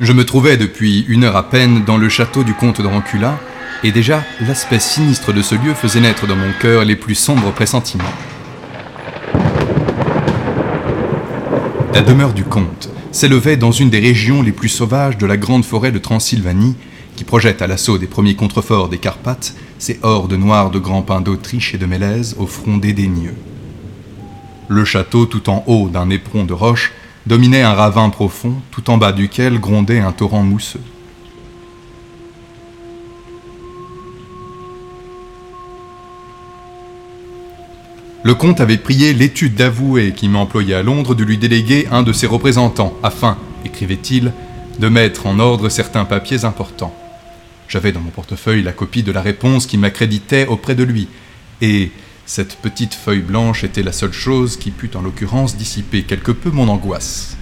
Je me trouvais depuis une heure à peine dans le château du comte de Rancula, et déjà l'aspect sinistre de ce lieu faisait naître dans mon cœur les plus sombres pressentiments. La demeure du comte s'élevait dans une des régions les plus sauvages de la grande forêt de Transylvanie, qui projette à l'assaut des premiers contreforts des Carpates ses hordes noires de grands pins d'Autriche et de Mélèze au front dédaigneux. Le château, tout en haut d'un éperon de roche, dominait un ravin profond, tout en bas duquel grondait un torrent mousseux. Le comte avait prié l'étude d'avoué qui m'employait à Londres de lui déléguer un de ses représentants, afin, écrivait-il, de mettre en ordre certains papiers importants. J'avais dans mon portefeuille la copie de la réponse qui m'accréditait auprès de lui, et cette petite feuille blanche était la seule chose qui put en l'occurrence dissiper quelque peu mon angoisse.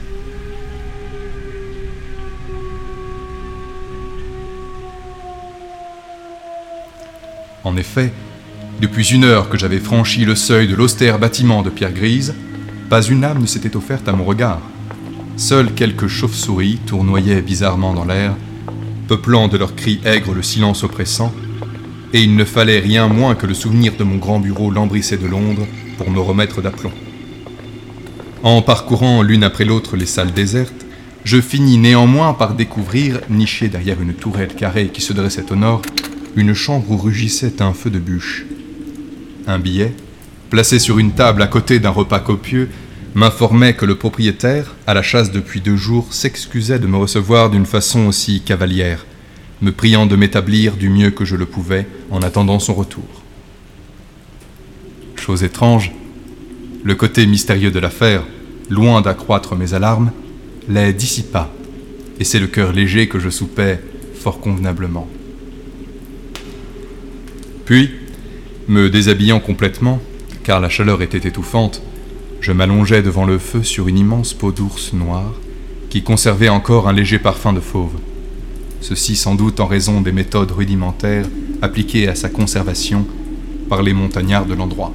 En effet, depuis une heure que j'avais franchi le seuil de l'austère bâtiment de pierre grise, pas une âme ne s'était offerte à mon regard. Seules quelques chauves-souris tournoyaient bizarrement dans l'air, peuplant de leurs cris aigres le silence oppressant, et il ne fallait rien moins que le souvenir de mon grand bureau lambrissé de Londres pour me remettre d'aplomb. En parcourant l'une après l'autre les salles désertes, je finis néanmoins par découvrir, nichée derrière une tourelle carrée qui se dressait au nord, une chambre où rugissait un feu de bûche. Un billet, placé sur une table à côté d'un repas copieux, m'informait que le propriétaire, à la chasse depuis deux jours, s'excusait de me recevoir d'une façon aussi cavalière, me priant de m'établir du mieux que je le pouvais en attendant son retour. Chose étrange, le côté mystérieux de l'affaire, loin d'accroître mes alarmes, les dissipa, et c'est le cœur léger que je soupais fort convenablement. Puis, me déshabillant complètement, car la chaleur était étouffante, je m'allongeai devant le feu sur une immense peau d'ours noire qui conservait encore un léger parfum de fauve. Ceci sans doute en raison des méthodes rudimentaires appliquées à sa conservation par les montagnards de l'endroit.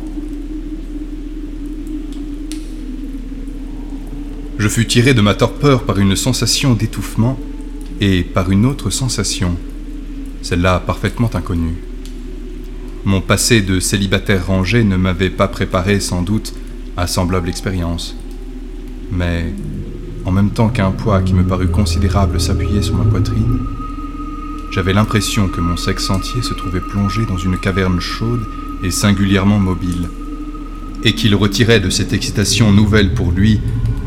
Je fus tiré de ma torpeur par une sensation d'étouffement et par une autre sensation, celle-là parfaitement inconnue. Mon passé de célibataire rangé ne m'avait pas préparé sans doute à semblable expérience. Mais en même temps qu'un poids qui me parut considérable s'appuyait sur ma poitrine, j'avais l'impression que mon sexe entier se trouvait plongé dans une caverne chaude et singulièrement mobile, et qu'il retirait de cette excitation nouvelle pour lui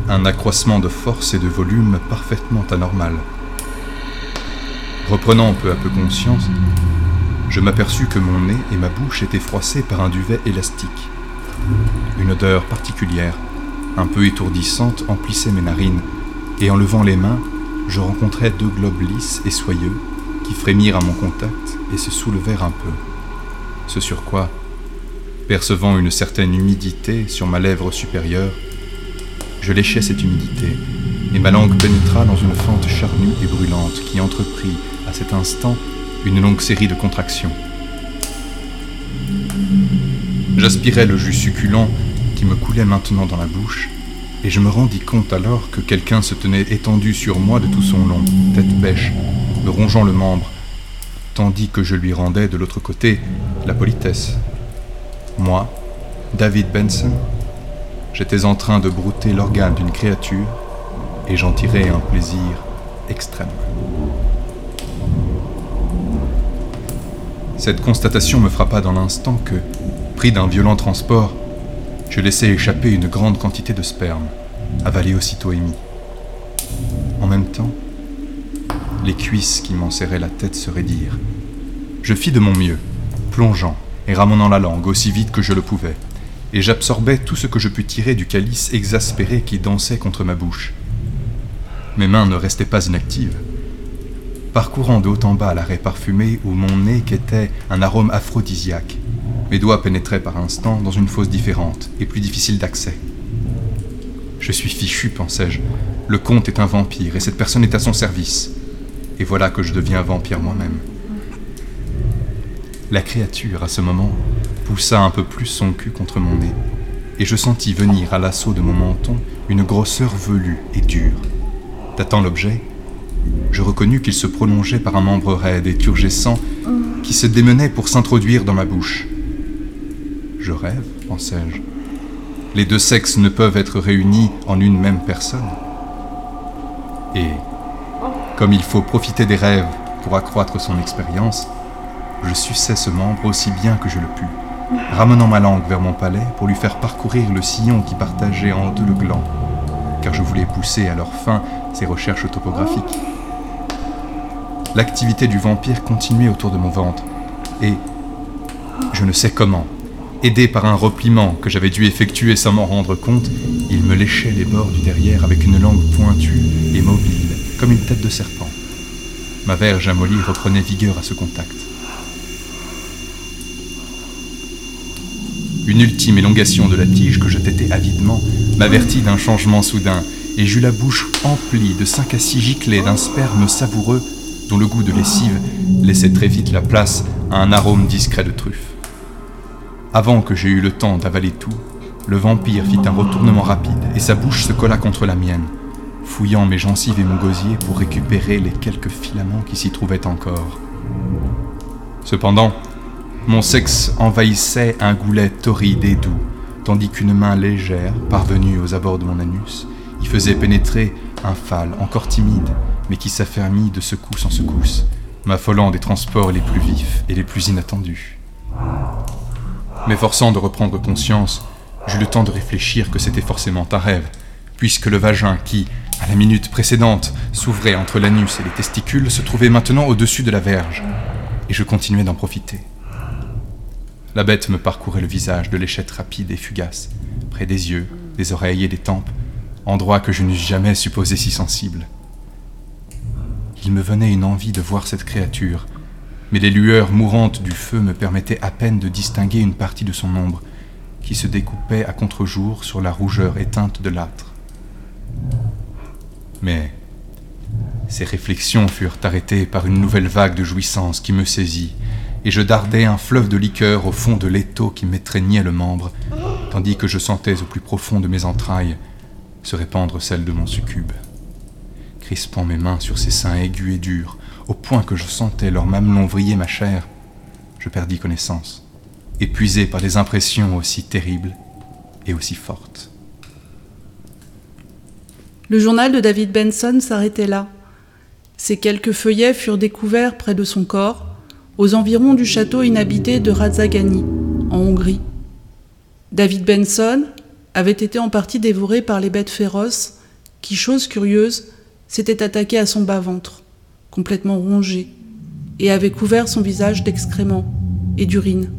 un accroissement de force et de volume parfaitement anormal. Reprenant peu à peu conscience, je m'aperçus que mon nez et ma bouche étaient froissés par un duvet élastique. Une odeur particulière, un peu étourdissante, emplissait mes narines, et en levant les mains, je rencontrai deux globes lisses et soyeux qui frémirent à mon contact et se soulevèrent un peu. Ce sur quoi, percevant une certaine humidité sur ma lèvre supérieure, je léchai cette humidité, et ma langue pénétra dans une fente charnue et brûlante qui entreprit, à cet instant, une longue série de contractions. J'aspirais le jus succulent me coulait maintenant dans la bouche, et je me rendis compte alors que quelqu'un se tenait étendu sur moi de tout son long, tête bêche, me rongeant le membre, tandis que je lui rendais de l'autre côté la politesse. Moi, David Benson, j'étais en train de brouter l'organe d'une créature, et j'en tirais un plaisir extrême. Cette constatation me frappa dans l'instant que, pris d'un violent transport, je laissai échapper une grande quantité de sperme, avalé aussitôt émis. En même temps, les cuisses qui m'en serraient la tête se raidirent. Je fis de mon mieux, plongeant et ramenant la langue aussi vite que je le pouvais, et j'absorbais tout ce que je pus tirer du calice exaspéré qui dansait contre ma bouche. Mes mains ne restaient pas inactives parcourant de haut en bas l'arrêt parfumé où mon nez quêtait un arôme aphrodisiaque. Mes doigts pénétraient par instants dans une fosse différente et plus difficile d'accès. Je suis fichu, pensais-je. Le comte est un vampire et cette personne est à son service. Et voilà que je deviens vampire moi-même. La créature, à ce moment, poussa un peu plus son cul contre mon nez, et je sentis venir à l'assaut de mon menton une grosseur velue et dure. Tâtant l'objet, je reconnus qu'il se prolongeait par un membre raide et turgescent qui se démenait pour s'introduire dans ma bouche. Je rêve, pensai-je. Les deux sexes ne peuvent être réunis en une même personne. Et, comme il faut profiter des rêves pour accroître son expérience, je suçais ce membre aussi bien que je le pus, ramenant ma langue vers mon palais pour lui faire parcourir le sillon qui partageait en deux le gland, car je voulais pousser à leur fin ses recherches topographiques. L'activité du vampire continuait autour de mon ventre, et, je ne sais comment, aidé par un repliement que j'avais dû effectuer sans m'en rendre compte, il me léchait les bords du derrière avec une langue pointue et mobile, comme une tête de serpent. Ma verge amolie reprenait vigueur à ce contact. Une ultime élongation de la tige que je têtais avidement m'avertit d'un changement soudain, et j'eus la bouche emplie de cinq à six giclées d'un sperme savoureux dont le goût de lessive laissait très vite la place à un arôme discret de truffe. Avant que j'aie eu le temps d'avaler tout, le vampire fit un retournement rapide et sa bouche se colla contre la mienne, fouillant mes gencives et mon gosier pour récupérer les quelques filaments qui s'y trouvaient encore. Cependant, mon sexe envahissait un goulet torride et doux, tandis qu'une main légère, parvenue aux abords de mon anus, y faisait pénétrer un phale encore timide, mais qui s'affermit de secousse en secousse, m'affolant des transports les plus vifs et les plus inattendus. M'efforçant de reprendre conscience, j'eus le temps de réfléchir que c'était forcément un rêve, puisque le vagin qui, à la minute précédente, s'ouvrait entre l'anus et les testicules se trouvait maintenant au-dessus de la verge, et je continuais d'en profiter. La bête me parcourait le visage de l'échette rapide et fugace, près des yeux, des oreilles et des tempes, endroit que je n'eusse jamais supposé si sensible. Il me venait une envie de voir cette créature, mais les lueurs mourantes du feu me permettaient à peine de distinguer une partie de son ombre, qui se découpait à contre-jour sur la rougeur éteinte de l'âtre. Mais ces réflexions furent arrêtées par une nouvelle vague de jouissance qui me saisit et je dardais un fleuve de liqueur au fond de l'étau qui m'étreignait le membre, tandis que je sentais au plus profond de mes entrailles se répandre celle de mon succube. Crispant mes mains sur ses seins aigus et durs, au point que je sentais leur mamelon vriller ma chair, je perdis connaissance, épuisé par des impressions aussi terribles et aussi fortes. Le journal de David Benson s'arrêtait là. Ces quelques feuillets furent découverts près de son corps, aux environs du château inhabité de Radzagani, en Hongrie. David Benson avait été en partie dévoré par les bêtes féroces qui, chose curieuse, s'étaient attaquées à son bas-ventre, complètement rongé, et avaient couvert son visage d'excréments et d'urine.